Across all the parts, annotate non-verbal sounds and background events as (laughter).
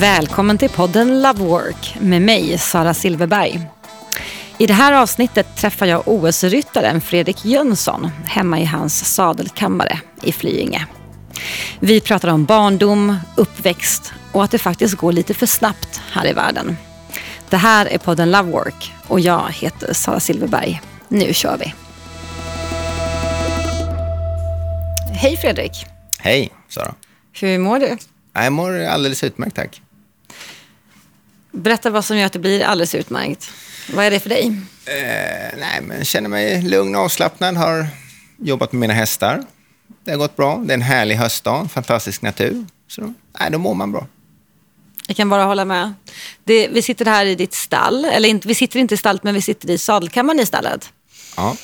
Välkommen till podden Love Work med mig, Sara Silverberg. I det här avsnittet träffar jag OS-ryttaren Fredrik Jönsson hemma i hans sadelkammare i Flyinge. Vi pratar om barndom, uppväxt och att det faktiskt går lite för snabbt här i världen. Det här är podden Love Work och jag heter Sara Silverberg. Nu kör vi! Hej Fredrik! Hej Sara! Hur mår du? Jag mår alldeles utmärkt tack. Berätta vad som gör att det blir alldeles utmärkt. Vad är det för dig? Eh, nej, men känner mig lugn och avslappnad. Har jobbat med mina hästar. Det har gått bra. Det är en härlig höstdag, fantastisk natur. Så nej, då mår man bra. Jag kan bara hålla med. Det, vi sitter här i ditt stall. Eller inte, vi sitter inte i stallet, men vi sitter i sadelkammaren i stallet. Ja.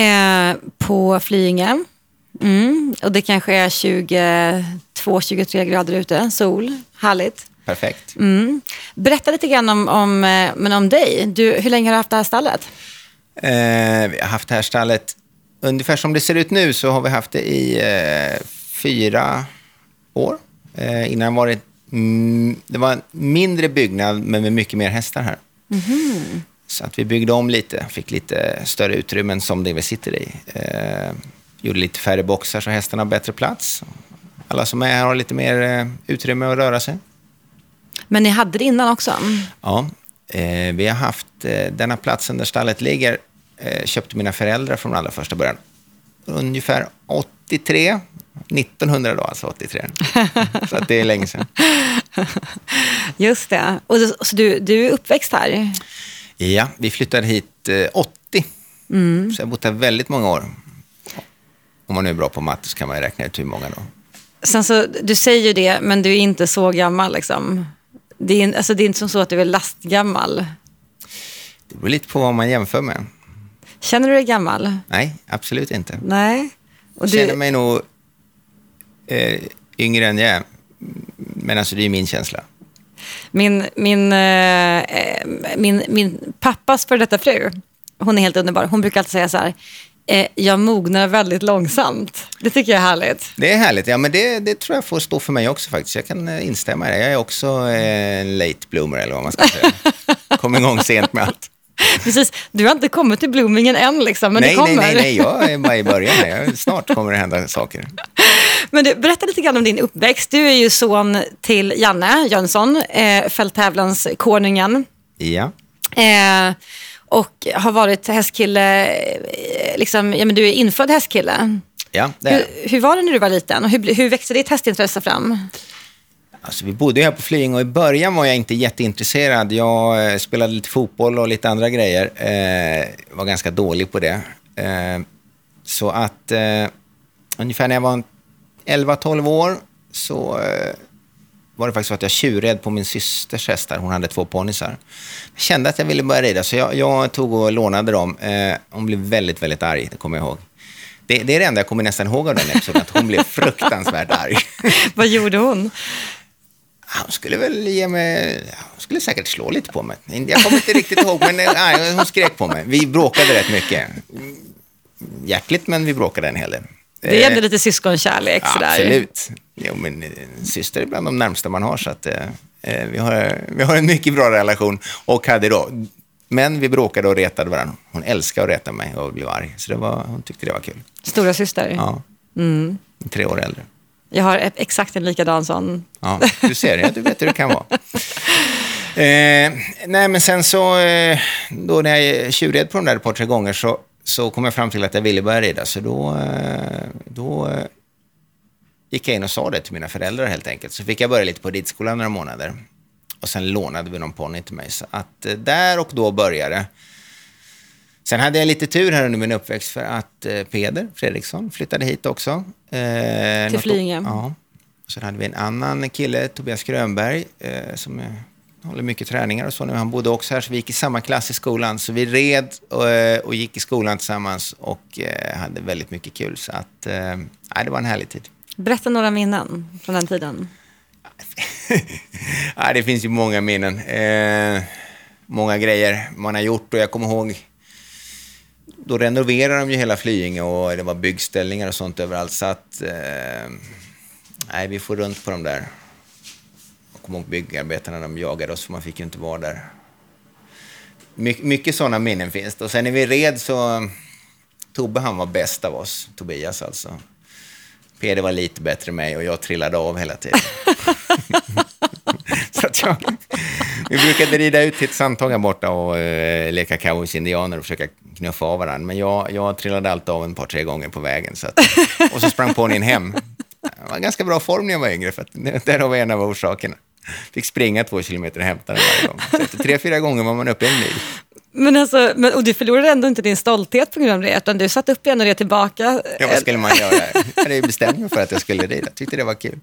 Eh, på Flyinge. Mm. Och det kanske är 22-23 grader ute, sol, härligt. Perfekt. Mm. Berätta lite grann om, om, eh, men om dig. Du, hur länge har du haft det här stallet? Eh, vi har haft det här stallet, ungefär som det ser ut nu, så har vi haft det i eh, fyra år. Eh, innan var det, mm, det var en mindre byggnad, men med mycket mer hästar här. Mm. Så att vi byggde om lite, fick lite större utrymmen som det vi sitter i. Eh, gjorde lite färre boxar så hästarna har bättre plats. Alla som är här har lite mer eh, utrymme att röra sig. Men ni hade det innan också? Ja, eh, vi har haft eh, denna platsen där stallet ligger, eh, köpte mina föräldrar från allra första början. Ungefär 83, 1900 då, alltså 83. (laughs) så att det är länge sedan. Just det. Och så, du, du är uppväxt här? Ja, vi flyttade hit eh, 80. Mm. Så jag har bott här väldigt många år. Om man nu är bra på matte så kan man räkna ut hur många då. Sen så, du säger det, men du är inte så gammal. Liksom. Det, är, alltså, det är inte som så att du är lastgammal. Det beror lite på vad man jämför med. Känner du dig gammal? Nej, absolut inte. Nej. Och Jag du, känner mig nog eh, yngre än jag är. Men alltså, det är min känsla. min, min, eh, eh, min, min pappas för detta fru, hon är helt underbar. Hon brukar alltid säga så här, eh, jag mognar väldigt långsamt. Det tycker jag är härligt. Det är härligt. Ja, men det, det tror jag får stå för mig också faktiskt. Jag kan eh, instämma i det. Jag är också eh, late bloomer, eller vad man ska säga. (laughs) Kom igång sent med allt. Precis, du har inte kommit till bloomingen än, liksom, men nej, det kommer. nej, nej, nej, jag är bara i början. här. Jag, snart kommer det hända saker. Men du, berätta lite grann om din uppväxt. Du är ju son till Janne Jönsson, eh, fälttävlanskonungen. Ja. Eh, och har varit hästkille, eh, liksom, ja, men du är infödd hästkille. Ja, Hur, hur var det när du var liten och hur, hur växte ditt hästintresse fram? Alltså, vi bodde här på Flyinge och i början var jag inte jätteintresserad. Jag eh, spelade lite fotboll och lite andra grejer. Eh, var ganska dålig på det. Eh, så att eh, ungefär när jag var 11-12 år så eh, var det faktiskt så att jag tjurred på min systers hästar. Hon hade två ponnysar. Jag kände att jag ville börja rida så jag, jag tog och lånade dem. Eh, hon blev väldigt, väldigt arg, det kommer jag ihåg. Det, det är det enda jag kommer nästan ihåg av den episoden, att hon blev (laughs) fruktansvärt arg. (laughs) Vad gjorde hon? Hon skulle väl ge mig... Hon skulle säkert slå lite på mig. Jag kommer inte riktigt ihåg, men nej, hon skrek på mig. Vi bråkade rätt mycket. Hjärtligt, men vi bråkade en hel del. Det är ändå lite syskonkärlek. Ja, sådär. absolut. Jo, men eh, syster är bland de närmsta man har, så att, eh, eh, vi, har, vi har en mycket bra relation. Och hade då... Men vi bråkade och retade varandra. Hon älskade att reta mig och blev arg. Så det var, hon tyckte det var kul. Stora syster. Ja. Mm. Tre år äldre. Jag har ett- exakt en likadan sån. Ja, du ser det. Du vet hur det kan vara. Eh, nej, men sen så, eh, då när jag tjurred på de där ett par, tre gånger så, så kom jag fram till att jag ville börja rida. Så då, eh, då eh, gick jag in och sa det till mina föräldrar helt enkelt. Så fick jag börja lite på ridskolan några månader. Och sen lånade vi någon ponny till mig. Så att eh, där och då började. Sen hade jag lite tur här under min uppväxt för att eh, Peder Fredriksson flyttade hit också. Eh, Till Flyinge. Ja. Sen hade vi en annan kille, Tobias Grönberg, eh, som håller mycket träningar och så nu. Han bodde också här, så vi gick i samma klass i skolan. Så vi red och, eh, och gick i skolan tillsammans och eh, hade väldigt mycket kul. Så att, eh, det var en härlig tid. Berätta några minnen från den tiden. (laughs) ja, det finns ju många minnen. Eh, många grejer man har gjort och jag kommer ihåg då renoverade de ju hela Flyinge och det var byggställningar och sånt överallt. Så att, eh, nej, vi får runt på de där. Jag kommer ihåg byggarbetarna, de jagade oss för man fick ju inte vara där. My, mycket sådana minnen finns det. Och sen när vi red så, Tobbe han var bäst av oss, Tobias alltså. Peder var lite bättre än mig och jag trillade av hela tiden. (laughs) så att jag, vi brukade rida ut till ett sandtag här borta och eh, leka cowboys-indianer och försöka knuffa av varandra. Men jag, jag trillade alltid av en par, tre gånger på vägen. Så att, och så sprang ponnyn hem. Det var en ganska bra form när jag var yngre, för att, där var en av orsakerna. Fick springa två kilometer och hämta den varje gång. Så efter tre, fyra gånger var man uppe en mil. Men alltså, men, och du förlorade ändå inte din stolthet på grund av det, utan du satt upp igen och red tillbaka. Ja, vad skulle man göra? (laughs) Jag hade ju bestämt mig för att jag skulle rida. Tyckte det var kul.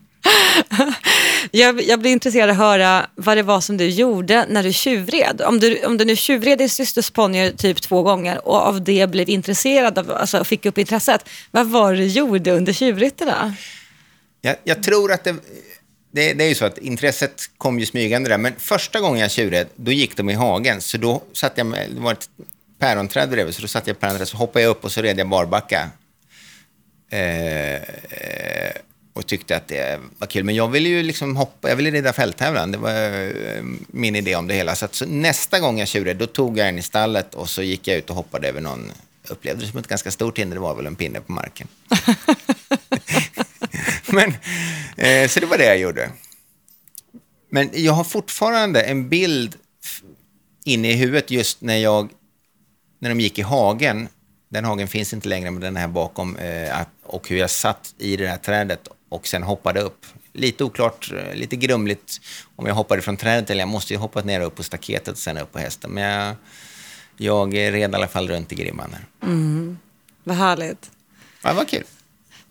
jag, jag blir intresserad av att höra vad det var som du gjorde när du tjuvred. Om du, om du nu tjuvred din systers ponnyer typ två gånger och av det blev intresserad, av, alltså fick upp intresset. Vad var det du gjorde under tjuvrytterna? Jag, jag tror att det, det, det, är ju så att intresset kom ju smygande där. Men första gången jag tjurred, då gick de i hagen. Så då satt jag med, det var ett päronträd bredvid, så då satt jag på päronträdet, så hoppade jag upp och så red jag barbacka. Eh, och tyckte att det var kul. Men jag ville ju liksom hoppa, jag ville rida fälttävlan. Det var eh, min idé om det hela. Så, att, så nästa gång jag tjurred, då tog jag den i stallet och så gick jag ut och hoppade över någon, upplevde det som ett ganska stort hinder, det var väl en pinne på marken. (laughs) Men, eh, så det var det jag gjorde. Men jag har fortfarande en bild inne i huvudet just när jag, när de gick i hagen. Den hagen finns inte längre, men den här bakom. Eh, och hur jag satt i det här trädet och sen hoppade upp. Lite oklart, eh, lite grumligt om jag hoppade från trädet eller jag måste ju hoppat ner upp på staketet och sen upp på hästen. Men jag, jag red i alla fall runt i grimman. Mm. Vad härligt. Ja, det var kul.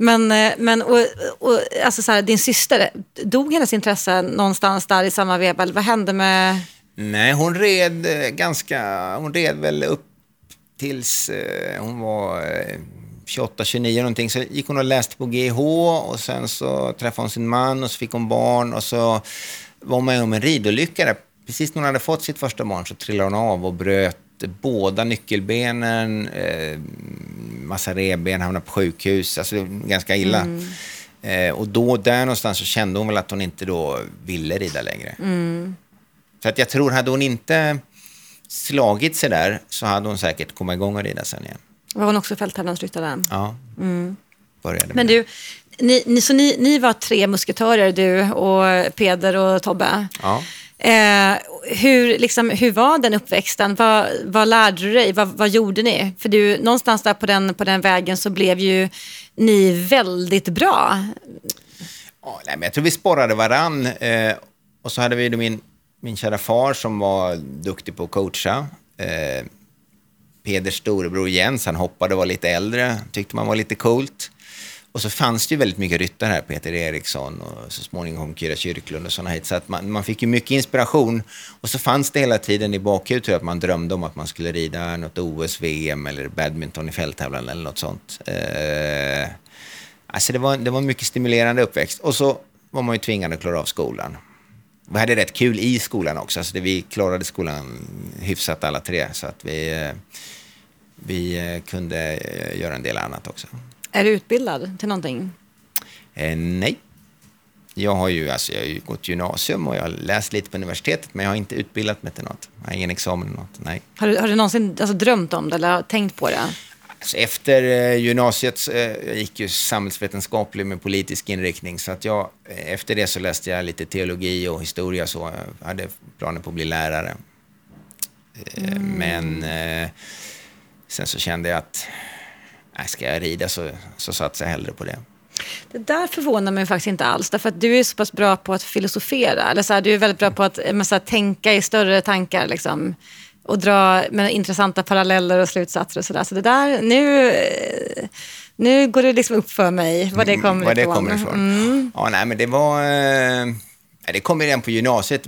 Men, eh, men och, och, alltså så här, din syster, dog hennes intresse någonstans där i samma veva? Vad hände med... Nej, hon red eh, ganska... Hon red väl upp tills eh, hon var 28, 29 någonting. Så gick hon och läste på GH och sen så träffade hon sin man och så fick hon barn och så var hon med om en ridolycka där. Precis när hon hade fått sitt första barn så trillade hon av och bröt båda nyckelbenen, eh, massa revben, hamnade på sjukhus. Alltså det var ganska illa. Mm. Eh, och då, där någonstans, så kände hon väl att hon inte då ville rida längre. Mm. Så att jag tror, hade hon inte slagit sig där så hade hon säkert kommit igång och rida sen igen. Var hon också fälttävlansryttare? Ja, mm. började Men du, ni, ni, så ni, ni var tre musketörer, du och Peder och Tobbe. Ja. Eh, hur, liksom, hur var den uppväxten? Vad, vad lärde du dig? Vad, vad gjorde ni? För du, någonstans där på den, på den vägen så blev ju ni väldigt bra. Ja, nej, men jag tror vi sporrade varann. Eh, och så hade vi min, min kära far som var duktig på att coacha. Eh, Peders storebror Jens, han hoppade och var lite äldre, tyckte man var lite coolt. Och så fanns det ju väldigt mycket ryttare här, Peter Eriksson och så småningom Kyra Kyrklund och sådana hit. Så att man, man fick ju mycket inspiration. Och så fanns det hela tiden i bakhuvudet att man drömde om att man skulle rida något OS, VM eller badminton i fälttävlan eller något sånt. Eh, alltså det var, det var en mycket stimulerande uppväxt. Och så var man ju tvingad att klara av skolan. Vi hade rätt kul i skolan också, Alltså det, vi klarade skolan hyfsat alla tre. Så att vi, eh, vi eh, kunde eh, göra en del annat också. Är du utbildad till någonting? Eh, nej. Jag har ju alltså, jag har ju gått gymnasium och jag har läst lite på universitetet, men jag har inte utbildat mig till något. Jag har ingen examen eller något, nej. Har du, har du någonsin alltså, drömt om det eller tänkt på det? Alltså, efter eh, gymnasiet, eh, jag gick ju samhällsvetenskaplig med politisk inriktning, så att jag, eh, efter det så läste jag lite teologi och historia så. Jag hade planer på att bli lärare. Eh, mm. Men eh, sen så kände jag att nej, ska jag rida så, så satsar jag hellre på det. Det där förvånar mig faktiskt inte alls, därför att du är så pass bra på att filosofera. Eller så här, du är väldigt bra på att så här, tänka i större tankar. Liksom, och dra med intressanta paralleller och slutsatser och sådär. Så det där, nu, nu går det liksom upp för mig vad det mm, kommer mm, ifrån. Det kommer ifrån. Mm. Ja, nej, men det var... Eh det kom redan på gymnasiet.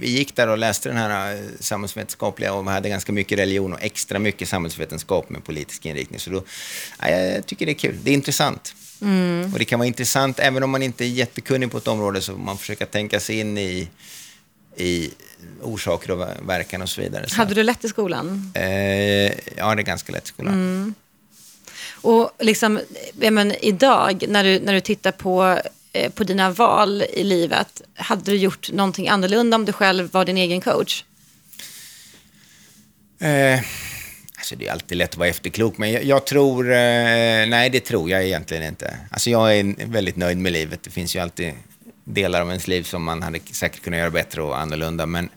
Vi gick där och läste den här eh, samhällsvetenskapliga och vi hade ganska mycket religion och extra mycket samhällsvetenskap med politisk inriktning. Så då, ja, jag tycker det är kul. Det är intressant. Mm. Och det kan vara intressant, även om man inte är jättekunnig på ett område, så får man försöka tänka sig in i, i orsaker och verkan och så vidare. Så. Hade du lätt i skolan? Eh, ja, det är ganska lätt i skolan. Mm. Och liksom, men, idag, när du, när du tittar på eh, på dina val i livet, hade du gjort någonting annorlunda om du själv var din egen coach? Eh, alltså det är alltid lätt att vara efterklok, men jag, jag tror... Eh, nej, det tror jag egentligen inte. Alltså jag är väldigt nöjd med livet. Det finns ju alltid delar av ens liv som man hade säkert kunnat göra bättre och annorlunda. Men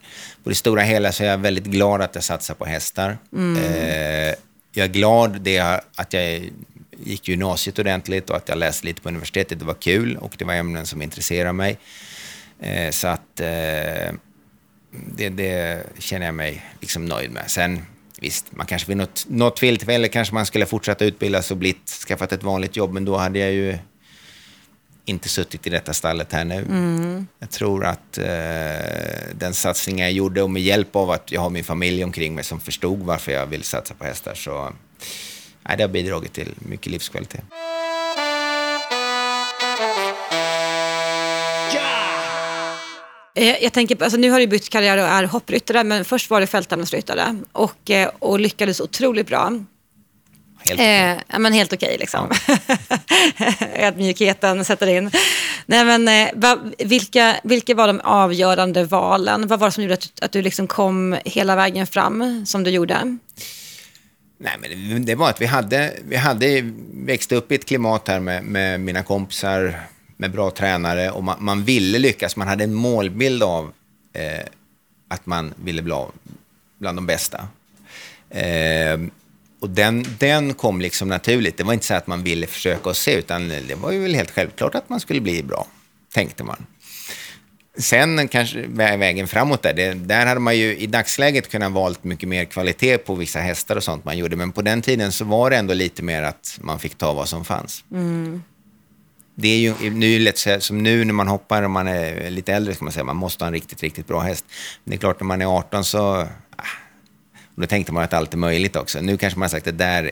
på det stora hela så är jag väldigt glad att jag satsar på hästar. Mm. Eh, jag är glad det att jag gick gymnasiet ordentligt och att jag läste lite på universitetet. Det var kul och det var ämnen som intresserade mig. Eh, så att eh, det, det, känner jag mig liksom nöjd med. Sen visst, man kanske vid något, något tillfälle kanske man skulle fortsätta utbildas och blivit, skaffat ett vanligt jobb, men då hade jag ju inte suttit i detta stallet här nu. Mm. Jag tror att eh, den satsning jag gjorde och med hjälp av att jag har min familj omkring mig som förstod varför jag vill satsa på hästar så nej, det har bidragit till mycket livskvalitet. Eh, jag tänker, alltså nu har du bytt karriär och är hoppryttare, men först var du fälttävlansryttare och, eh, och lyckades otroligt bra. Helt eh, ja, men helt okej liksom. Ja. (laughs) Ödmjukheten sätter in. Nej, men, eh, va, vilka, vilka var de avgörande valen? Vad var det som gjorde att, att du liksom kom hela vägen fram som du gjorde? Nej, men det, var att vi hade, vi hade växt upp i ett klimat här med, med mina kompisar, med bra tränare och man, man, ville lyckas. Man hade en målbild av eh, att man ville bli bland de bästa. Eh, och den, den kom liksom naturligt. Det var inte så att man ville försöka och se, utan det var ju väl helt självklart att man skulle bli bra, tänkte man. Sen kanske vägen framåt där, det, där hade man ju i dagsläget kunnat valt mycket mer kvalitet på vissa hästar och sånt man gjorde, men på den tiden så var det ändå lite mer att man fick ta vad som fanns. Mm. Det är ju nu är det lätt som nu när man hoppar och man är lite äldre, ska man säga, man måste ha en riktigt, riktigt bra häst. Men det är klart, när man är 18 så och då tänkte man att allt är möjligt också. Nu kanske man har sagt att det där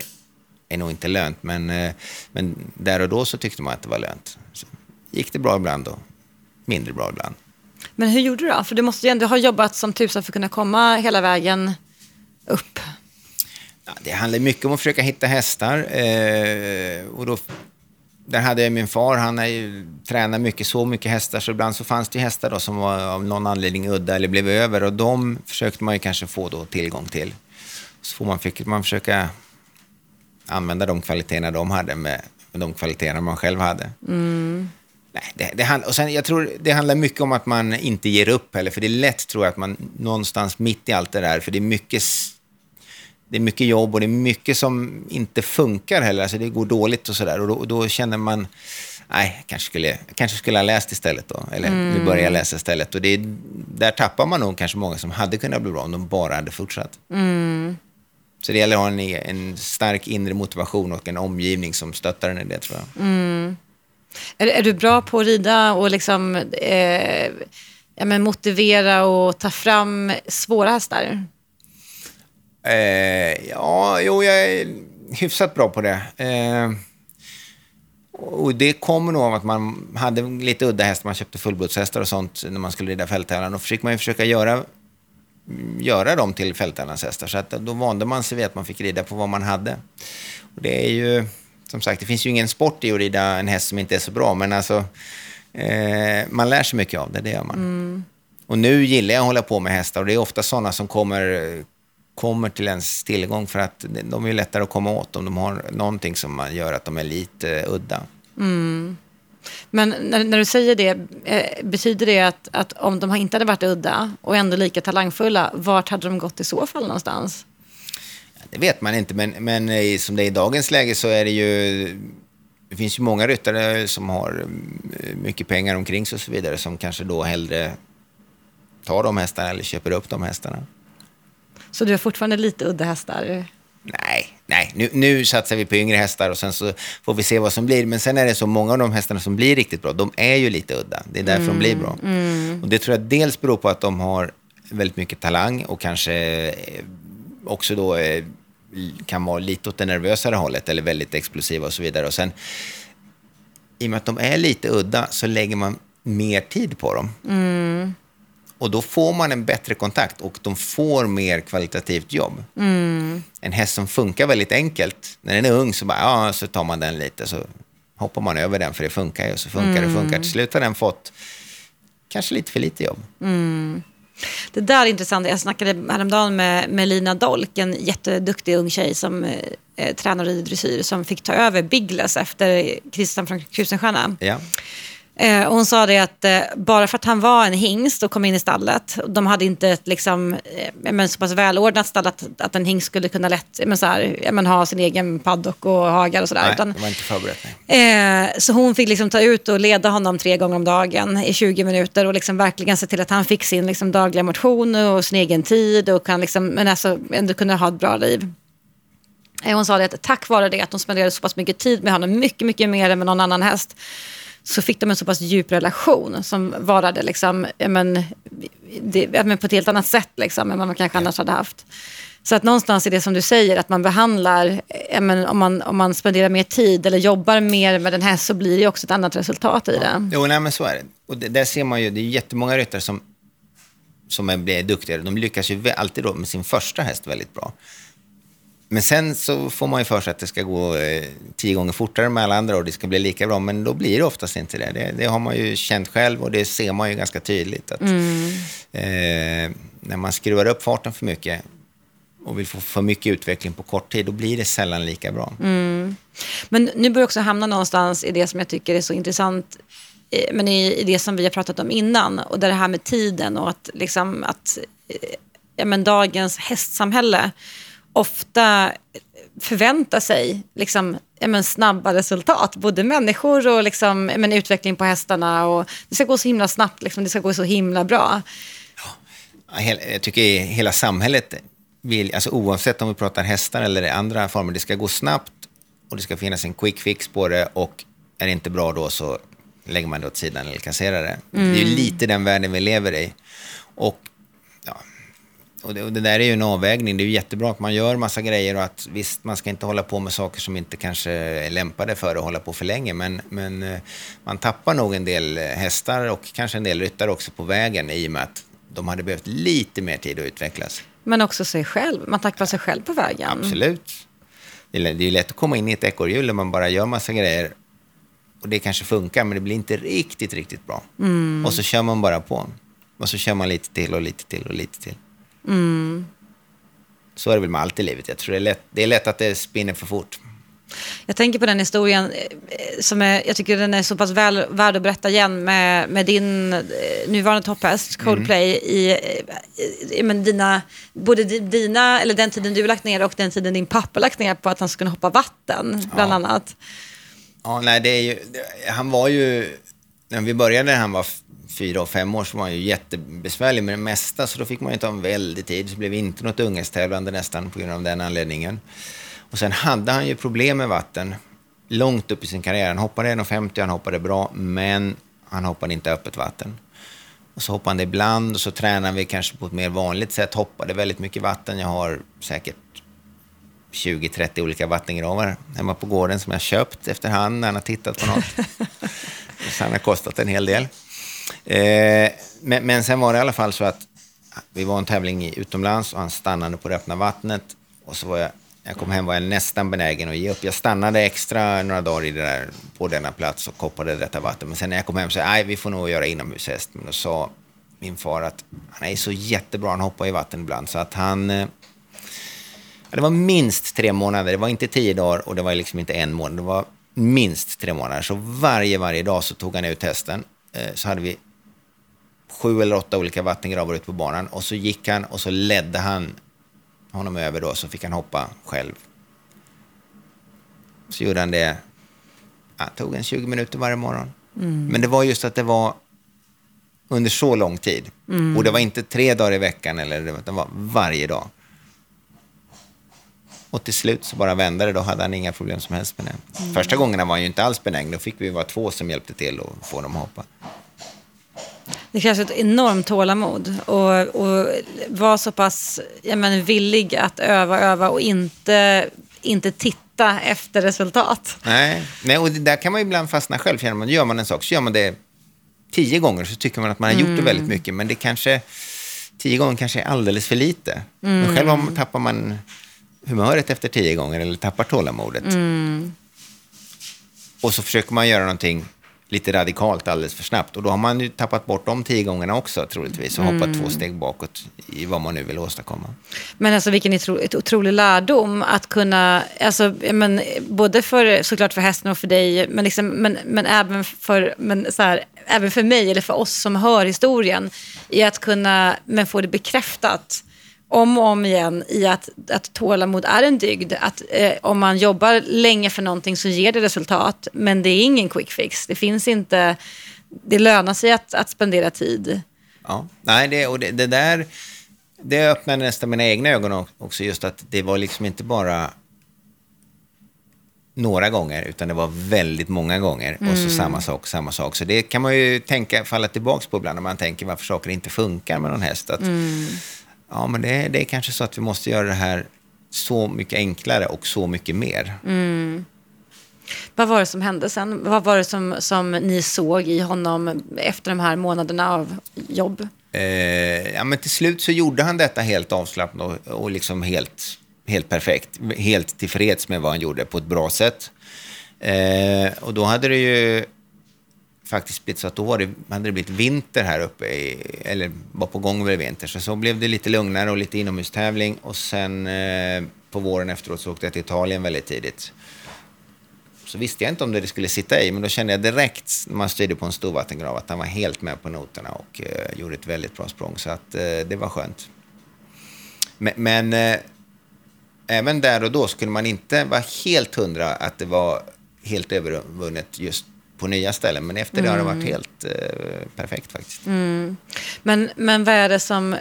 är nog inte lönt, men, eh, men där och då så tyckte man att det var lönt. Så gick det bra ibland och mindre bra ibland. Men hur gjorde du då? För du måste ju ändå ha jobbat som tusan för att kunna komma hela vägen upp. Ja, det handlar mycket om att försöka hitta hästar. Eh, och då där hade jag min far, han är ju, tränar mycket, så mycket hästar, så ibland så fanns det hästar då som var av någon anledning udda eller blev över och de försökte man ju kanske få då tillgång till. Så får man, fick man försöka använda de kvaliteterna de hade med, med de kvaliteterna man själv hade. Mm. Nej, det, det, och sen, jag tror det handlar mycket om att man inte ger upp heller, för det är lätt tror jag att man någonstans mitt i allt det där, för det är mycket det är mycket jobb och det är mycket som inte funkar heller. Alltså det går dåligt och sådär. Och då, då, känner man, nej, kanske skulle, kanske skulle ha läst istället då. Eller mm. nu börjar jag läsa istället. Och det, där tappar man nog kanske många som hade kunnat bli bra om de bara hade fortsatt. Mm. Så det gäller att ha en, en, stark inre motivation och en omgivning som stöttar en i det tror jag. Mm. Är, är, du bra på att rida och liksom, eh, ja, men motivera och ta fram svåra hästar? Eh, ja, jo, jag är hyfsat bra på det. Eh, och det kommer nog av att man hade lite udda hästar, man köpte fullblodshästar och sånt när man skulle rida fälttävlan. Då fick man ju försöka göra, göra dem till fälttävlanshästar. Så att då vande man sig vid att man fick rida på vad man hade. Och det är ju, som sagt, det finns ju ingen sport i att rida en häst som inte är så bra, men alltså, eh, man lär sig mycket av det, det gör man. Mm. Och nu gillar jag att hålla på med hästar och det är ofta sådana som kommer kommer till ens tillgång för att de är lättare att komma åt om de har någonting som gör att de är lite udda. Mm. Men när, när, du säger det, eh, betyder det att, att om de inte hade varit udda och ändå lika talangfulla, vart hade de gått i så fall någonstans? Det vet man inte, men, men som det är i dagens läge så är det ju... Det finns ju många ryttare som har eh, mycket pengar omkring sig och så vidare som kanske då hellre tar de hästarna eller köper upp de hästarna. Så du har fortfarande lite udda hästar? Nej, nej. Nu, nu satsar vi på yngre hästar och sen så får vi se vad som blir. Men sen är det så, många av de hästarna som blir riktigt bra, de är ju lite udda. Det är därför mm, de blir bra. Mm. Och det tror jag dels beror på att de har väldigt mycket talang och kanske eh, också då eh, kan vara lite åt det nervösare hållet eller väldigt explosiva och så vidare. Och sen, i och med att de är lite udda så lägger man mer tid på dem. Mm. Och då får man en bättre kontakt och de får mer kvalitativt jobb. Mm. En häst som funkar väldigt enkelt, när den är ung så, bara, ja, så tar man den lite så hoppar man över den för det funkar ju. Så funkar det, funkar. Till slut har den fått kanske lite för lite jobb. Det där är intressant. Jag snackade häromdagen med, med Lina Dolk, en jätteduktig ung tjej som eh, tränar i dressyr, som fick ta över Biggles efter Christian från Krusenstjärna. Ja. Eh, hon sa det att eh, bara för att han var en hingst och kom in i stallet, de hade inte ett liksom, eh, men så pass välordnat stall att, att en hingst skulle kunna lätt men så här, men ha sin egen paddock och hagar och sådär. Nej, utan, det var inte förberett. Nej. Eh, så hon fick liksom ta ut och leda honom tre gånger om dagen i 20 minuter och liksom verkligen se till att han fick sin liksom dagliga motion och sin egen tid och kan liksom, men alltså ändå kunna ha ett bra liv. Eh, Hon sa det att tack vare det att de spenderade så pass mycket tid med honom, mycket, mycket mer än med någon annan häst, så fick de en så pass djup relation som varade liksom, men, det, men på ett helt annat sätt liksom, än vad man kanske annars hade haft. Så att någonstans är det som du säger, att man behandlar, men, om, man, om man spenderar mer tid eller jobbar mer med den här så blir det också ett annat resultat i det. Jo, nej, men så är det. Och det, där ser man ju, det är jättemånga ryttare som, som är, blir duktigare. De lyckas ju alltid då med sin första häst väldigt bra. Men sen så får man ju för sig att det ska gå eh, tio gånger fortare med alla andra och det ska bli lika bra, men då blir det oftast inte det. Det, det har man ju känt själv och det ser man ju ganska tydligt. Att, eh, när man skruvar upp farten för mycket och vill få för mycket utveckling på kort tid, då blir det sällan lika bra. Men nu börjar jag också hamna någonstans i det som jag tycker är så intressant, eh, men i, i det som vi har pratat om innan. Och det här med tiden och att, liksom, att eh, ja, men dagens hästsamhälle ofta förväntar sig liksom, men snabba resultat. Både människor och liksom, men utveckling på hästarna. Och det ska gå så himla snabbt, liksom, det ska gå så himla bra. Ja, Jag tycker hela samhället, vill, alltså oavsett om vi pratar hästar eller andra former, det ska gå snabbt och det ska finnas en quick fix på det och är det inte bra då så lägger man det åt sidan eller kasserar det. Det är ju lite den världen vi lever i. Och, och, det, och det där är ju en avvägning. Det är ju jättebra att man gör massa grejer och att visst, man ska inte hålla på med saker som inte kanske är lämpade för att hålla på för länge. Men, men eh, man tappar nog en del eh, hästar och kanske en del ryttare också på vägen i och med att de hade behövt lite mer tid att utvecklas. Men också sig själv. Man tacklar sig själv på vägen. Absolut. Det är, är lätt att komma in i ett ekorrhjul där man bara gör massa grejer och det kanske funkar, men det blir inte riktigt, riktigt bra. Och så kör man bara på. Och så kör man lite till och lite till och lite till. Så är det väl med allt i livet. Jag tror det är lätt, det är lätt att det spinner för fort. Jag tänker på den historien eh, som är, jag tycker den är så pass väl värd att berätta igen med, med din eh, nuvarande topphäst Coldplay i, i, i men dina, både di- dina, eller den tiden du har lagt ner och den tiden din pappa lagt ner på att han skulle hoppa vatten bland Ja. annat. Ja, nej, det är ju, han var ju, när vi började när han var fyra och fem år så var han ju jättebesvärlig med det mesta, så då fick man ju ta en väldig tid. Så det blev inte något unghetstävlande nästan på grund av den anledningen. Och sen hade han ju problem med vatten långt upp i sin karriär. Han hoppade 1,50, han hoppade bra, men han hoppade inte öppet vatten. Och så hoppade han det ibland och så tränade vi kanske på ett mer vanligt sätt, hoppade väldigt mycket vatten. Jag har säkert 20-30 olika vattengravar hemma på gården som jag köpt efterhand när han har tittat på något. (laughs) så han har kostat en hel del. Eh, men, men sen var det i alla fall så att vi var en tävling i utomlands och han stannade på det öppna vattnet. Och så var jag, när jag kom hem var jag nästan benägen att ge upp. Jag stannade extra några dagar i det där, på denna plats och koppade detta vatten. Men sen när jag kom hem så nej, vi får nog göra inomhushäst. Men då sa min far att han är så jättebra, han hoppar i vatten ibland. Så att han... Eh, ja, det var minst tre månader, det var inte tio dagar och det var liksom inte en månad. Det var minst tre månader. Så varje, varje dag så tog han ut hästen. Eh, Så hade vi sju eller åtta olika vattengravar ute på banan. Och så gick han och så ledde han honom över då, så fick han hoppa själv. Så gjorde han det, ja, tog en 20 minuter varje morgon. Men det var just att det var under så lång tid. Och det var inte tre dagar i veckan, eller var- det var varje dag. Och till slut så bara vände det, då hade han inga problem som helst med det. Första gångerna var han ju inte alls benägen, då fick vi vara två som hjälpte till att få dem att hoppa. Det krävs ett enormt tålamod och, och vara så pass jag menar, villig att öva, öva och inte, inte titta efter resultat. Nej, Nej och där kan man ju ibland fastna själv. Känner man, gör man en sak så gör man det tio gånger så tycker man att man har gjort det väldigt mycket. Men det kanske, tio gånger kanske är alldeles för lite. Men själv tappar man humöret efter tio gånger eller tappar tålamodet. Och så försöker man göra någonting lite radikalt alldeles för snabbt. Och då har man ju tappat bort de tio gångerna också troligtvis och hoppat två steg bakåt i vad man nu vill åstadkomma. Men alltså vilken otro, otrolig lärdom att kunna, alltså, men, både för, såklart för hästen och för dig, men, liksom, men, men, även, för, men så här, även för mig eller för oss som hör historien, i att kunna men få det bekräftat om och om igen i att, att tålamod är en dygd. Att eh, om man jobbar länge för någonting så ger det resultat. Men det är ingen quick fix. Det finns inte, det lönar sig att, att spendera tid. Ja, nej, det, och det, det där, det öppnade nästan mina egna ögon också, just att det var liksom inte bara några gånger, utan det var väldigt många gånger. Mm. Och så mm. samma sak, samma sak. Så det kan man ju tänka, falla tillbaka på ibland när man tänker varför saker inte funkar med någon häst. Att, mm ja, men det, det är kanske så att vi måste göra det här så mycket enklare och så mycket mer. Mm. Vad var det som hände sen? Vad var det som, som ni såg i honom efter de här månaderna av jobb? Eh, ja, men till slut så gjorde han detta helt avslappnat och, och liksom helt, helt perfekt. Helt tillfreds med vad han gjorde på ett bra sätt. Eh, och då hade det ju faktiskt blivit så att då var det, hade det blivit vinter här uppe, i, eller var på gång över vinter. Så så blev det lite lugnare och lite inomhustävling. Och sen eh, på våren efteråt så åkte jag till Italien väldigt tidigt. Så visste jag inte om det skulle sitta i, men då kände jag direkt när man styrde på en stor vattengrav att han var helt med på noterna och eh, gjorde ett väldigt bra språng. Så att eh, det var skönt. Men, men eh, även där och då skulle man inte vara helt hundra att det var helt övervunnet just på nya ställen. Men efter det har det varit mm. helt eh, perfekt faktiskt. Mm. Men, men vad är det som, eh,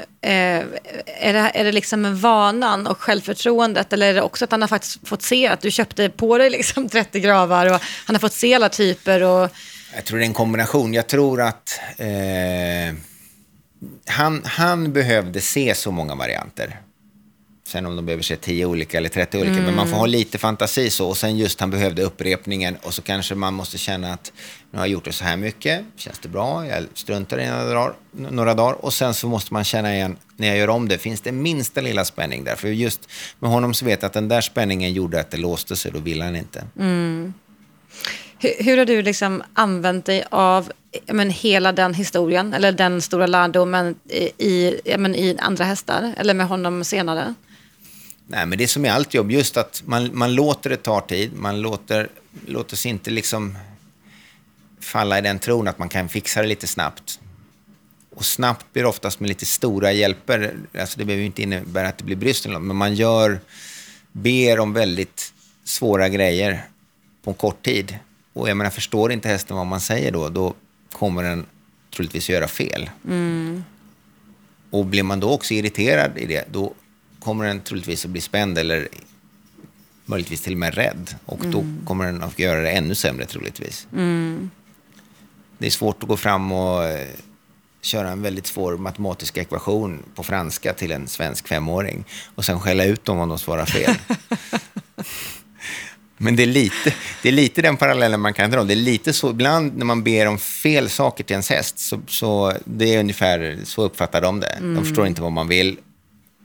är, det, är det liksom vanan och självförtroendet eller är det också att han har faktiskt fått se att du köpte på dig liksom (laughs) 30 gravar och han har fått se alla typer? Och... Jag tror det är en kombination. Jag tror att eh, han, han behövde se så många varianter. Sen om de behöver se 10 olika eller 30 olika. Mm. Men man får ha lite fantasi så. Och sen just han behövde upprepningen. Och så kanske man måste känna att nu har jag gjort det så här mycket. Känns det bra? Jag struntar i några dagar. Några dagar. Och sen så måste man känna igen när jag gör om det. Finns det minsta lilla spänning där? För just med honom så vet jag att den där spänningen gjorde att det låste sig. Då ville han inte. Mm. Hur, hur, har du liksom använt dig av men, hela den historien, eller den stora lärdomen i, men, i andra hästar, eller med honom senare? Nej, men det är som i allt jobb, just att man, man låter det ta tid. Man låter, låter sig inte liksom falla i den tron att man kan fixa det lite snabbt. Och snabbt blir oftast med lite stora hjälper. Alltså det behöver ju inte innebära att det blir brist, men man gör, ber om väldigt svåra grejer på en kort tid. Och jag menar, förstår inte hästen vad man säger då, då kommer den troligtvis göra fel. Mm. Och blir man då också irriterad i det, då kommer den troligtvis att bli spänd eller möjligtvis till och med rädd. Och mm. då kommer den att göra det ännu sämre troligtvis. Mm. Det är svårt att gå fram och eh, köra en väldigt svår matematisk ekvation på franska till en svensk femåring och sen skälla ut dem om de svarar fel. (laughs) Men det är, lite, det är lite den parallellen man kan dra. Det är lite så, ibland när man ber om fel saker till ens häst, så, så det är ungefär så uppfattar de det. Mm. De förstår inte vad man vill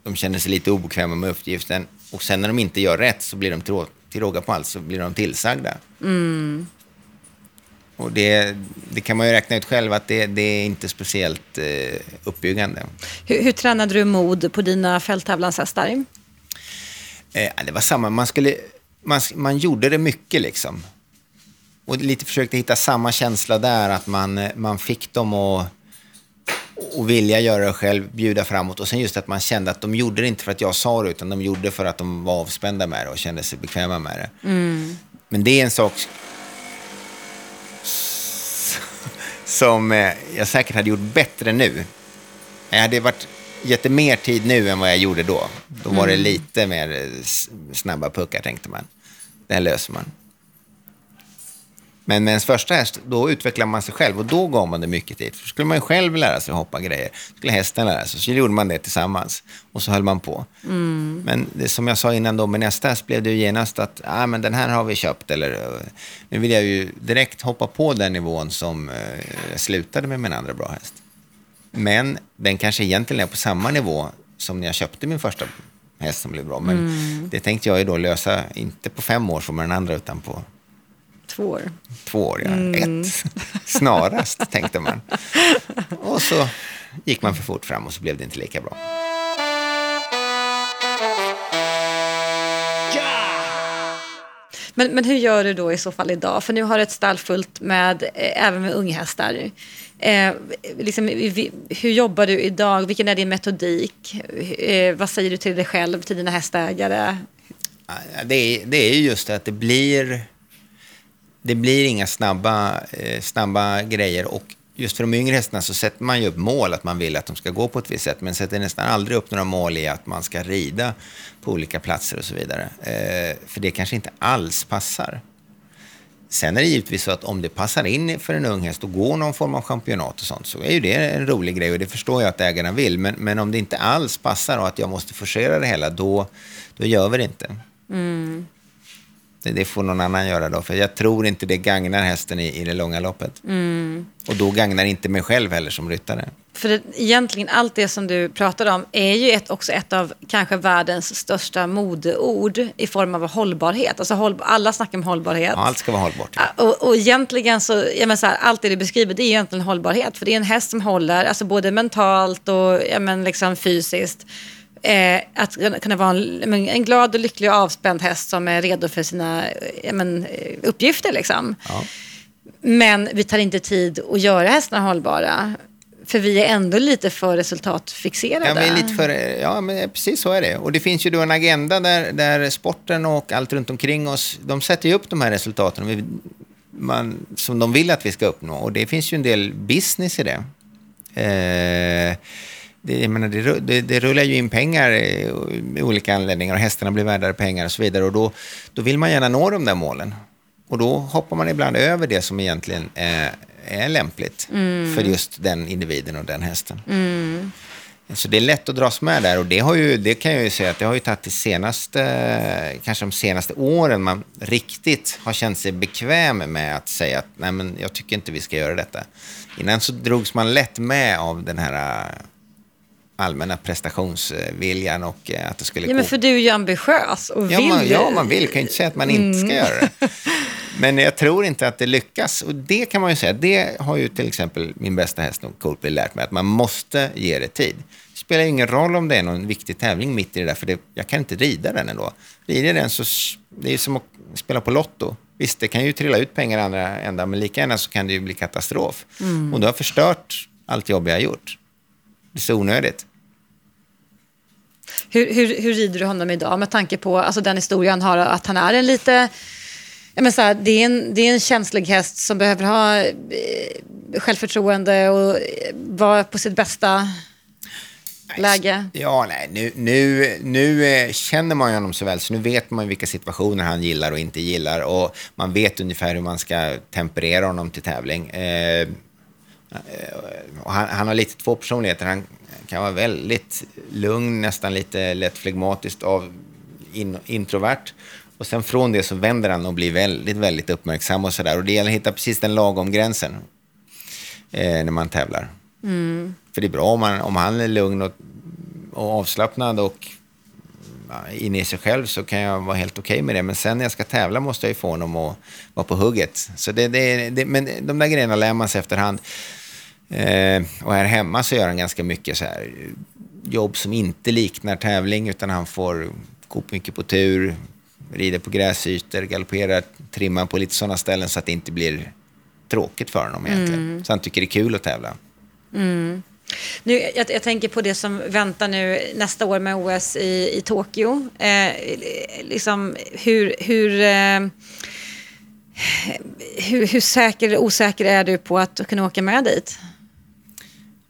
de känner sig lite obekväma med uppgiften. Och sen när de inte gör rätt så blir de till, till råga på allt så blir de tillsagda. Mm. Och det, det, kan man ju räkna ut själv att det, det är inte speciellt eh, uppbyggande. Hur, hur tränade du mod på dina fälttävlanshästar? Eh, det var samma, man, skulle, man, man gjorde det mycket liksom. Och lite försökte hitta samma känsla där, att man, man fick dem att och vilja göra det själv, bjuda framåt. Och sen just att man kände att de gjorde det inte för att jag sa det, utan de gjorde det för att de var avspända med det och kände sig bekväma med det. Mm. Men det är en sak som eh, jag säkert hade gjort bättre nu. Jag hade varit, gett det mer tid nu än vad jag gjorde då. Då var mm. det lite mer eh, snabba puckar, tänkte man. Det här löser man. Men med ens första häst, då utvecklar man sig själv och då gav man det mycket tid. För skulle man själv lära sig hoppa grejer, skulle hästen lära sig, så gjorde man det tillsammans. Och så höll man på. Mm. Men det, som jag sa innan då, med nästa häst blev det ju genast att, ah, men den här har vi köpt. Eller, nu vill jag ju direkt hoppa på den nivån som eh, slutade med min andra bra häst. Men den kanske egentligen är på samma nivå som när jag köpte min första häst som blev bra. Men mm. det tänkte jag ju då lösa, inte på fem år som med den andra, utan på två år. Två år, ja. Mm. Ett. Snarast, tänkte man. Och så gick man för fort fram och så blev det inte lika bra. Men, men hur gör du då i så fall idag? För nu har du ett stall fullt med, eh, även med unghästar. Eh, liksom, vi, hur jobbar du idag? Vilken är din metodik? Eh, vad säger du till dig själv, till dina hästägare? Det är, det är just att det blir, det blir inga snabba, eh, snabba grejer. Och just för de yngre hästarna så sätter man ju upp mål att man vill att de ska gå på ett visst sätt. Men sätter nästan aldrig upp några mål i att man ska rida på olika platser och så vidare. Eh, för det kanske inte alls passar. Sen är det givetvis så att om det passar in för en ung häst att gå någon form av championat och sånt så är ju det en rolig grej och det förstår jag att ägarna vill. Men, men om det inte alls passar och att jag måste forcera det hela, då, då gör vi det inte. Mm. Det, får någon annan göra då, för jag tror inte det gagnar hästen i, i det långa loppet. Mm. Och då gagnar inte mig själv heller som ryttare. För det, egentligen allt det som du pratar om är ju ett, också ett av kanske världens största modeord i form av hållbarhet. Alltså håll, alla snackar om hållbarhet. Ja, allt ska vara hållbart. Ja. Och, och egentligen så, jag menar så här, allt det du beskriver det är egentligen hållbarhet. För det är en häst som håller, alltså både mentalt och ja, men liksom fysiskt. Eh, att kunna vara en, en, glad och lycklig och avspänd häst som är redo för sina ja, men, uppgifter. Liksom. Ja. Men vi tar inte tid att göra hästarna hållbara. För vi är ändå lite för resultatfixerade. Ja, men lite för, ja, men precis så är det. Och det finns ju då en agenda där, där sporten och allt runt omkring oss, de sätter ju upp de här resultaten man, som de vill att vi ska uppnå. Och det finns ju en del business i det. Eh, det, menar, det, det, det, rullar ju in pengar med olika anledningar och hästarna blir värdare pengar och så vidare. Och då, då vill man gärna nå de där målen. Och då hoppar man ibland över det som egentligen är, är lämpligt mm. för just den individen och den hästen. Mm. Så det är lätt att dras med där och det, har ju, det kan jag ju säga att det har ju tagit de senaste, kanske de senaste åren man riktigt har känt sig bekväm med att säga att nej men jag tycker inte vi ska göra detta. Innan så drogs man lätt med av den här allmänna prestationsviljan och eh, att det skulle ja, gå. Men för du är ju ambitiös och ja, vill. Man, ja, man vill. kan ju inte säga att man inte ska mm. göra det. (laughs) Men jag tror inte att det lyckas. Och det kan man ju säga, det har ju till exempel min bästa häst Coldplay lärt mig, att man måste ge det tid. Det spelar ingen roll om det är någon viktig tävling mitt i det där, för det, jag kan inte rida den ändå. Rider den så, det är som att spela på Lotto. Visst, det kan ju trilla ut pengar andra ändar, men lika gärna så kan det ju bli katastrof. Mm. Och du har förstört allt jobb jag har gjort. Så onödigt. Hur, hur, hur rider du honom idag med tanke på alltså, den historia han har, att han är en lite... Menar så här, det, är en, det är en känslig häst som behöver ha eh, självförtroende och vara på sitt bästa läge? Ja, nej, nu, nu, nu eh, känner man honom så väl, så nu vet man vilka situationer han gillar och inte gillar. Och man vet ungefär hur man ska temperera honom till tävling. Eh, han, han, har lite två personligheter. Han kan vara väldigt lugn, nästan lite lätt flegmatiskt av in, introvert. Och sen från det så vänder han och blir väldigt, väldigt uppmärksam och sådär. Och det gäller att hitta precis den lagom gränsen eh, när man tävlar. Mm. För det är bra om, man, om han är lugn och, och avslappnad och ja, inne i sig själv så kan jag vara helt okej okay med det. Men sen när jag ska tävla måste jag ju få honom att vara på hugget. Så det, det, det, men de där grejerna lär man sig efterhand. Eh, och här hemma så gör han ganska mycket så här, jobb som inte liknar tävling, utan han får gå mycket på tur, rida på gräsytor, galoppera, trimma på lite sådana ställen så att det inte blir tråkigt för honom egentligen. Mm. Så han tycker det är kul att tävla. Mm. Nu, jag, jag, tänker på det som väntar nu nästa år med OS i, i Tokyo. Eh, liksom hur, hur, eh, hur, hur säker eller osäker är du på att kunna åka med dit?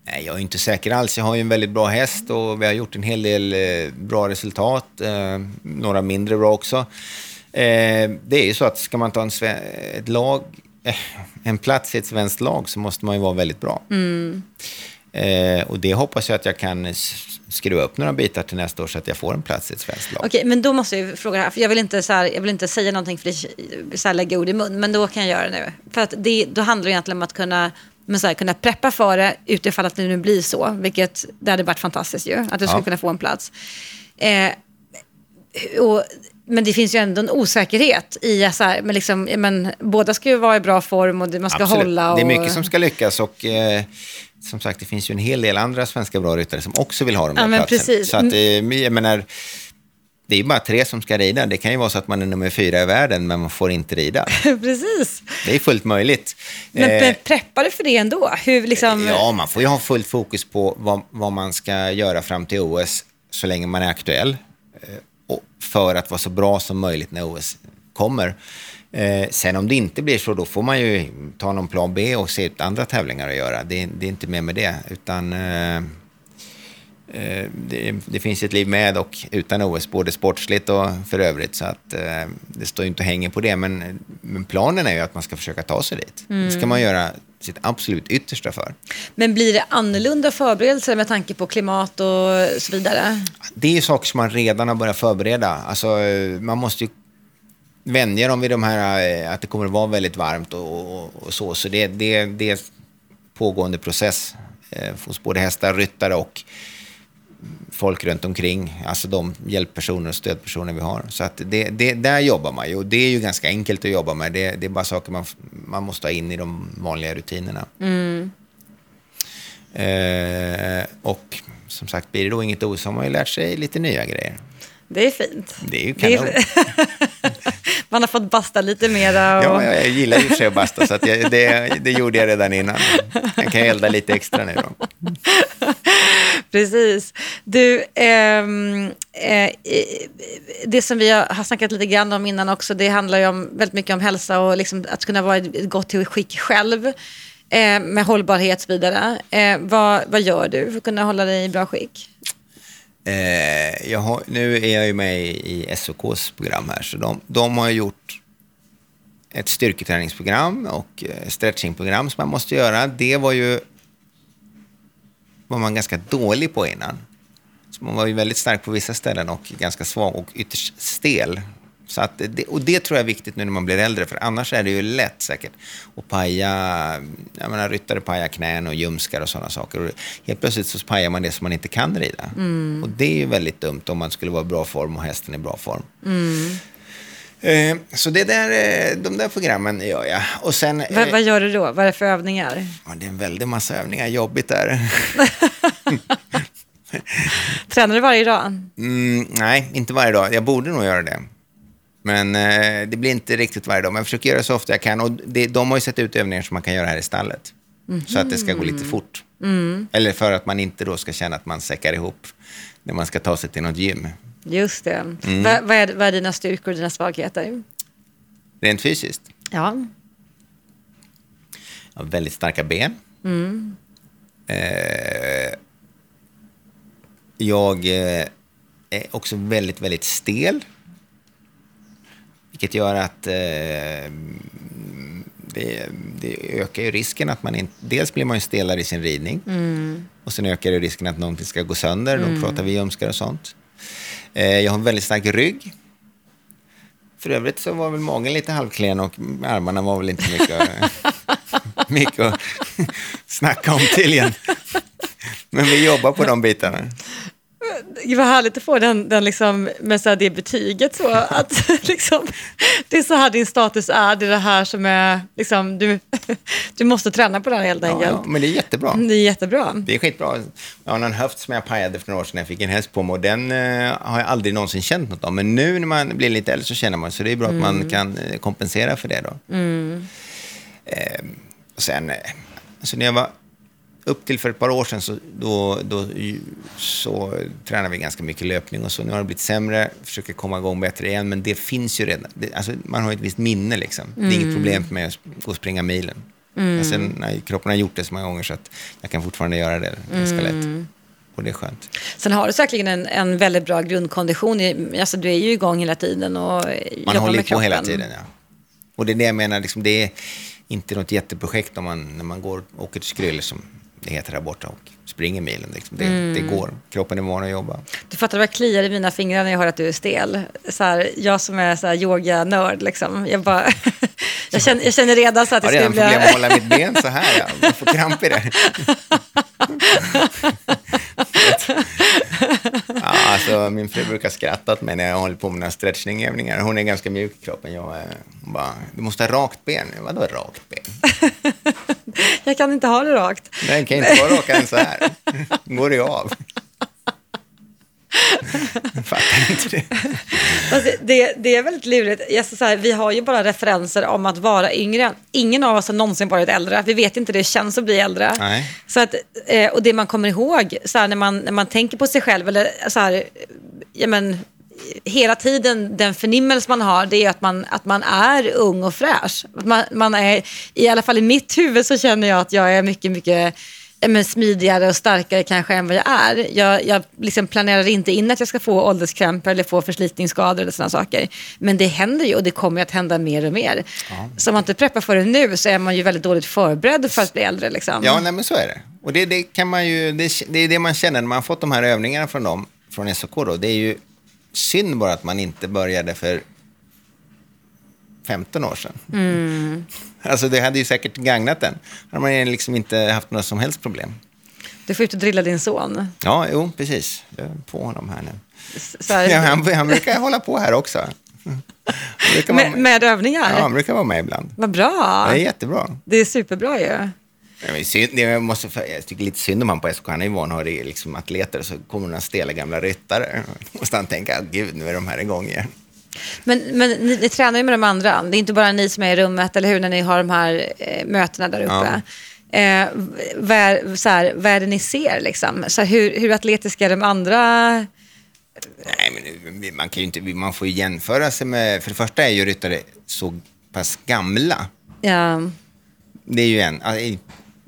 Nej, jag är inte säker alls. Jag har ju en väldigt bra häst och vi har gjort en hel del eh, bra resultat. Eh, några mindre bra också. Eh, det är ju så att ska man ta en, ett lag, en plats i ett svenskt lag så måste man ju vara väldigt bra. Mm. Och det hoppas jag att jag kan skruva upp några bitar till nästa år så att jag får en plats i ett svenskt lag. Okej, men då måste jag fråga här, för jag vill inte, så här, jag vill inte säga någonting för att lägga ord i mun, men då kan jag göra det nu. För att det, då handlar det egentligen om att kunna men så här, kunna preppa för det utifall att det nu blir så, vilket det hade varit fantastiskt ju, att du skulle kunna få en plats. Eh, och men det finns ju ändå en osäkerhet i så här, men liksom, men, båda ska ju vara i bra form och man ska Absolut. hålla. Och... Det är mycket som ska lyckas och eh, som sagt, det finns ju en hel del andra svenska bra ryttare som också vill ha de där Ja, precis. Så att, eh, jag menar, det är ju bara tre som ska rida. Det kan ju vara så att man är nummer fyra i världen, men man får inte rida. (laughs) precis. Det är fullt möjligt. Men, Eh, preppar du för det ändå? Hur, liksom... Ja, man får ju ha fullt fokus på vad, vad man ska göra fram till OS så länge man är aktuell. Eh, Och för att vara så bra som möjligt när OS kommer. Eh, sen om det inte blir så, då får man ju ta någon plan B och se ut andra tävlingar att göra. Det, det är inte mer med det, utan eh, det, det finns ett liv med och utan OS, både sportsligt och för övrigt. Så att eh, det står ju inte och hänger på det. Men, men planen är ju att man ska försöka ta sig dit. Det ska man göra sitt absolut yttersta för. Men blir det annorlunda förberedelser med tanke på klimat och så vidare? Det är ju saker som man redan har börjat förbereda. Alltså, eh, man måste ju vänja dem vid de här, eh, att det kommer att vara väldigt varmt och, och, och så. Så det, det, det är en pågående process eh, hos både hästar, ryttare och folk runt omkring. Alltså de hjälppersoner och stödpersoner vi har. Så att det, det, där jobbar man ju och det är ju ganska enkelt att jobba med. Det, det är bara saker man, man måste ha in i de vanliga rutinerna. Eh, och som sagt, blir det då inget OS har man ju lärt sig lite nya grejer. Det är fint. Det är ju Det är- kanon. (laughs) Man har fått basta lite mera. Och... Ja, jag, gillar ju sig att basta, så att jag, det, det gjorde jag redan innan. Jag kan elda lite extra nu då. (laughs) Precis. Du, ehm, eh, det som vi har snackat lite grann om innan också, det handlar ju om, väldigt mycket om hälsa och liksom att kunna vara i ett gott skick själv. Eh, med hållbarhet och så vidare. Eh, vad, vad gör du för att kunna hålla dig i bra skick? Eh, jag har, nu är jag ju med i SOKs program här, så de, de har gjort ett styrketräningsprogram och eh, stretchingprogram som man måste göra. Det var ju var man ganska dålig på innan. Så man var ju väldigt stark på vissa ställen och ganska svag och ytterst stel. Så att det, och det tror jag är viktigt nu när man blir äldre, för annars är det ju lätt säkert att paja, jag menar ryttare pajar knän och ljumskar och sådana saker. Och helt plötsligt så pajar man det som man inte kan rida. Och det är ju väldigt dumt om man skulle vara i bra form och hästen är i bra form. Eh, så det där, eh, de där programmen gör jag. Och sen, eh, Vad, vad gör du då? Vad är det för övningar? ja, det är en väldig massa övningar, jobbigt där. (laughs) Tränar du varje dag? Mm, nej, inte varje dag. Jag borde nog göra det. Men eh, det blir inte riktigt varje dag. Men jag försöker göra så ofta jag kan. Och det, de har ju sett ut övningar som man kan göra här i stallet. Så att det ska gå lite fort. Eller för att man inte då ska känna att man säckar ihop när man ska ta sig till något gym. Just det. Mm. Vad, vad, är, vad är dina styrkor och dina svagheter? Rent fysiskt. Ja. Jag har väldigt starka ben. Eh, jag eh, är också väldigt, väldigt stel. Vilket gör att eh, det, det ökar ju risken att man inte... Dels blir man ju stelare i sin ridning. Och sen ökar det risken att någonting ska gå sönder. Då pratar vi ljumskar och sånt. Eh, jag har en väldigt stark rygg. För övrigt så var väl magen lite halvklen och armarna var väl inte mycket, (laughs) mycket att snacka om tydligen. Men vi jobbar på de bitarna. Vad härligt att få den, den liksom, med så här det betyget. Så, att, (laughs) (laughs) liksom, det är så här din status är, det är det här som är, liksom, du, du måste träna på det här helt Ja, enkelt. ja, men det är jättebra. Det är jättebra. Det är skitbra. Jag har någon höft som jag pajade för några år sedan jag fick en häst på mig och den eh, har jag aldrig någonsin känt något om. Men nu när man blir lite äldre så känner man så det är bra att man kan eh, kompensera för det då. Eh, och sen, eh, alltså när jag var upp till för ett par år sedan så, då, då, så tränade vi ganska mycket löpning och så. Nu har det blivit sämre, försöker komma igång bättre igen, men det finns ju redan. Det, alltså, man har ju ett visst minne liksom. Det är inget problem för mig att gå och springa milen. Mm. Sen, nej, kroppen har gjort det så många gånger så att jag kan fortfarande göra det ganska lätt. Och det är skönt. Sen har du säkerligen en, en väldigt bra grundkondition. i- Alltså, du är ju igång hela tiden och Man jobbar håller på hela tiden, ja. Och det är det jag menar, liksom, det är inte något jätteprojekt om man, när man går, åker till Skryll, som heter här borta, och springer milen. Liksom. Det, det går. Kroppen är van att jobba. Du fattar vad kliar i mina fingrar när jag hör att du är stel. Så här, jag som är så här yoga-nörd, liksom. jag, bara, (laughs) jag, känner, jag känner redan så att Jag det skulle redan bli... problem att hålla mitt ben så här. Ja. Jag får kramp i det. (laughs) ja, Så min fru brukar skratta åt mig när jag håller på med mina stretchingövningar. Hon är ganska mjuk i kroppen. Jag är bara, du måste ha rakt ben. Vadå rakt ben? (laughs) jag kan inte ha det rakt. Det kan inte vara rakare än så här. går det av. Fattar inte det. Alltså, det. Det är väldigt lurigt. Så här, vi har ju bara referenser om att vara yngre. Ingen av oss har någonsin varit äldre. Vi vet inte hur det känns att bli äldre. Nej. Så att, eh, och det man kommer ihåg så här, när, man, när man tänker på sig själv, eller så här, ja, men, hela tiden den förnimmelse man har, det är att man, att man är ung och fräsch. Man, man är, I alla fall i mitt huvud så känner jag att jag är mycket, mycket men, smidigare och starkare kanske än vad jag är. Jag, jag liksom planerar inte in att jag ska få ålderskrämpor eller få förslitningsskador eller sådana saker. Men det händer ju och det kommer att hända mer och mer. Ja. Så om man inte preppar för det nu så är man ju väldigt dåligt förberedd för att bli äldre. Liksom. Ja, nej, men så är det. Och det, det kan man ju, det, det, är det man känner när man har fått de här övningarna från dem, från SOK då. Det är ju synd bara att man inte började för 15 år sedan. Mm. Alltså det hade ju säkert gagnat den. hade man liksom inte haft några som helst problem. Du får ut och drilla din son. Ja, jo, precis. Jag är på honom här nu. Här... Ja, han, han brukar hålla på här också. Med, med. med, övningar? Ja, han brukar vara med ibland. Vad bra. Det är jättebra. Det är superbra ju. Ja. Jag, måste, jag tycker lite synd om han på SK. Han är ju van att ha liksom atleter, så kommer några stela gamla ryttare. Då måste han tänka, gud, nu är de här igång igen. Men, men ni, ni, tränar ju med de andra. Det är inte bara ni som är i rummet, eller hur, när ni har de här eh, mötena där uppe. Ja. Eh, vad, är, så här, vad är det ni ser? Liksom? Så här, hur, hur atletiska är de andra? Nej, men man, kan inte, man får ju jämföra sig med... För det första är ju ryttare så pass gamla. Ja. Det är ju en...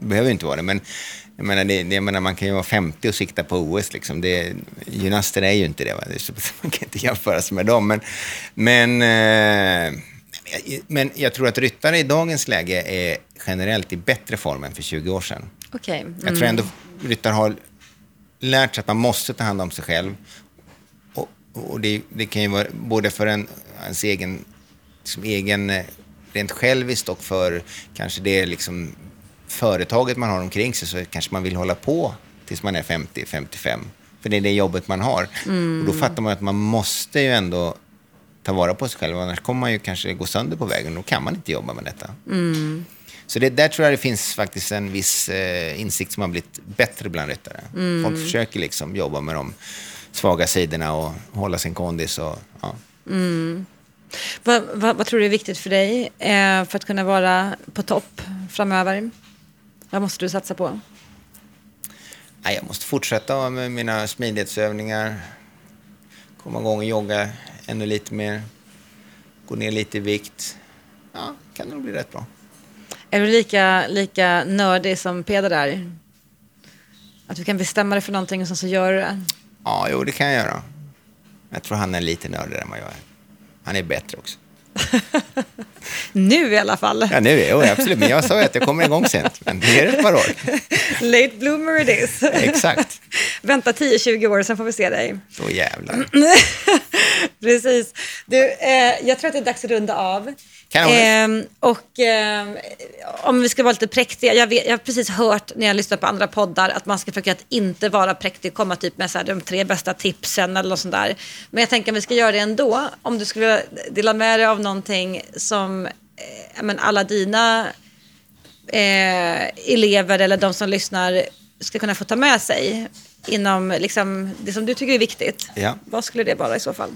Behöver inte vara det, men jag menar, det, jag menar, man kan ju vara 50 och sikta på OS. Liksom. Det, gymnaster är ju inte det. Va? (laughs) Man kan inte jämföra sig med dem. Men, men, eh, men jag tror att ryttare i dagens läge är generellt i bättre form än för 20 år sedan. Okay. Mm. Jag tror ändå ryttare har lärt sig att man måste ta hand om sig själv. Och, och det, det, kan ju vara både för en, ens egen, liksom egen eh, rent själviskt och för kanske det liksom företaget man har omkring sig så kanske man vill hålla på tills man är 50-55. För det är det jobbet man har. Mm. Och då fattar man att man måste ju ändå ta vara på sig själv. Annars kommer man ju kanske gå sönder på vägen. Då kan man inte jobba med detta. Mm. Så det, där tror jag det finns faktiskt en viss eh, insikt som har blivit bättre bland ryttare. Mm. Folk försöker liksom jobba med de svaga sidorna och hålla sin kondis. Och, ja. Mm. Vad, vad, vad, tror du är viktigt för dig eh, för att kunna vara på topp framöver? Vad måste du satsa på? Jag måste fortsätta med mina smidighetsövningar. Komma igång och jogga ännu lite mer. Gå ner lite i vikt. Ja, kan nog bli rätt bra. Är du lika, lika nördig som Peder är? Att du kan bestämma dig för någonting och sen så gör du det? Ja, jo, det kan jag göra. Jag tror han är lite nördigare än vad jag är. Han är bättre också. (laughs) nu i alla fall. Ja, nu, jo, absolut. Men jag sa ju att jag kommer igång sent. Men det är ett par år. Late bloomer it is. Exakt. Vänta 10-20 år, sen får vi se dig. Då jävlar. (laughs) Precis. Du, eh, jag tror att det är dags att runda av. Eh, och eh, om vi ska vara lite präktiga, jag, vet, jag, har precis hört när jag lyssnar på andra poddar att man ska försöka att inte vara präktig, komma typ med så här, de tre bästa tipsen eller något sånt där. Men jag tänker att vi ska göra det ändå. Om du skulle dela med dig av någonting som eh, men alla dina eh, elever eller de som lyssnar ska kunna få ta med sig inom liksom, det som du tycker är viktigt. Ja. Vad skulle det vara i så fall?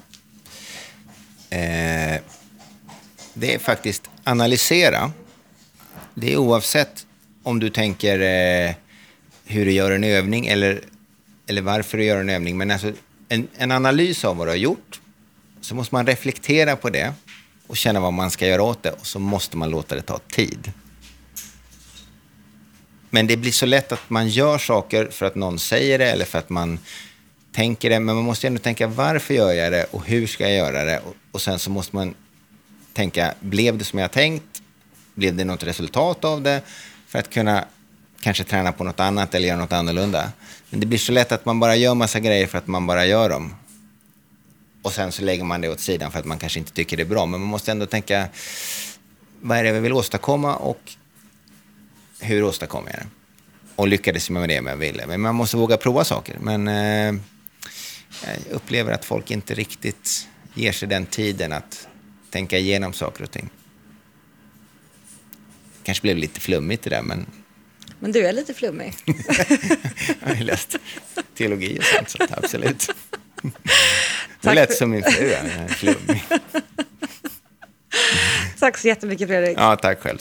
Eh det är faktiskt analysera. Det är oavsett om du tänker eh, hur du gör en övning eller, eller varför du gör en övning. Men alltså, en, en analys av vad du har gjort, så måste man reflektera på det och känna vad man ska göra åt det och så måste man låta det ta tid. Men det blir så lätt att man gör saker för att någon säger det eller för att man tänker det. Men man måste ändå tänka varför gör jag det och hur ska jag göra det? Och, och sen så måste man tänka, blev det som jag tänkt? Blev det något resultat av det? För att kunna kanske träna på något annat eller göra något annorlunda. Men det blir så lätt att man bara gör massa grejer för att man bara gör dem. Och sen så lägger man det åt sidan för att man kanske inte tycker det är bra. Men man måste ändå tänka, vad är det vi vill åstadkomma och hur åstadkommer jag det? Och lyckades jag med det jag ville. Men man måste våga prova saker. Men eh, jag upplever att folk inte riktigt ger sig den tiden att tänka igenom saker och ting. kanske blev lite flummigt det där, men Men du är lite flummig. (laughs) jag har ju läst teologi och sånt, så absolut. Det lät för- som min fru, flummig. (laughs) Tack så jättemycket Fredrik. Ja, tack själv.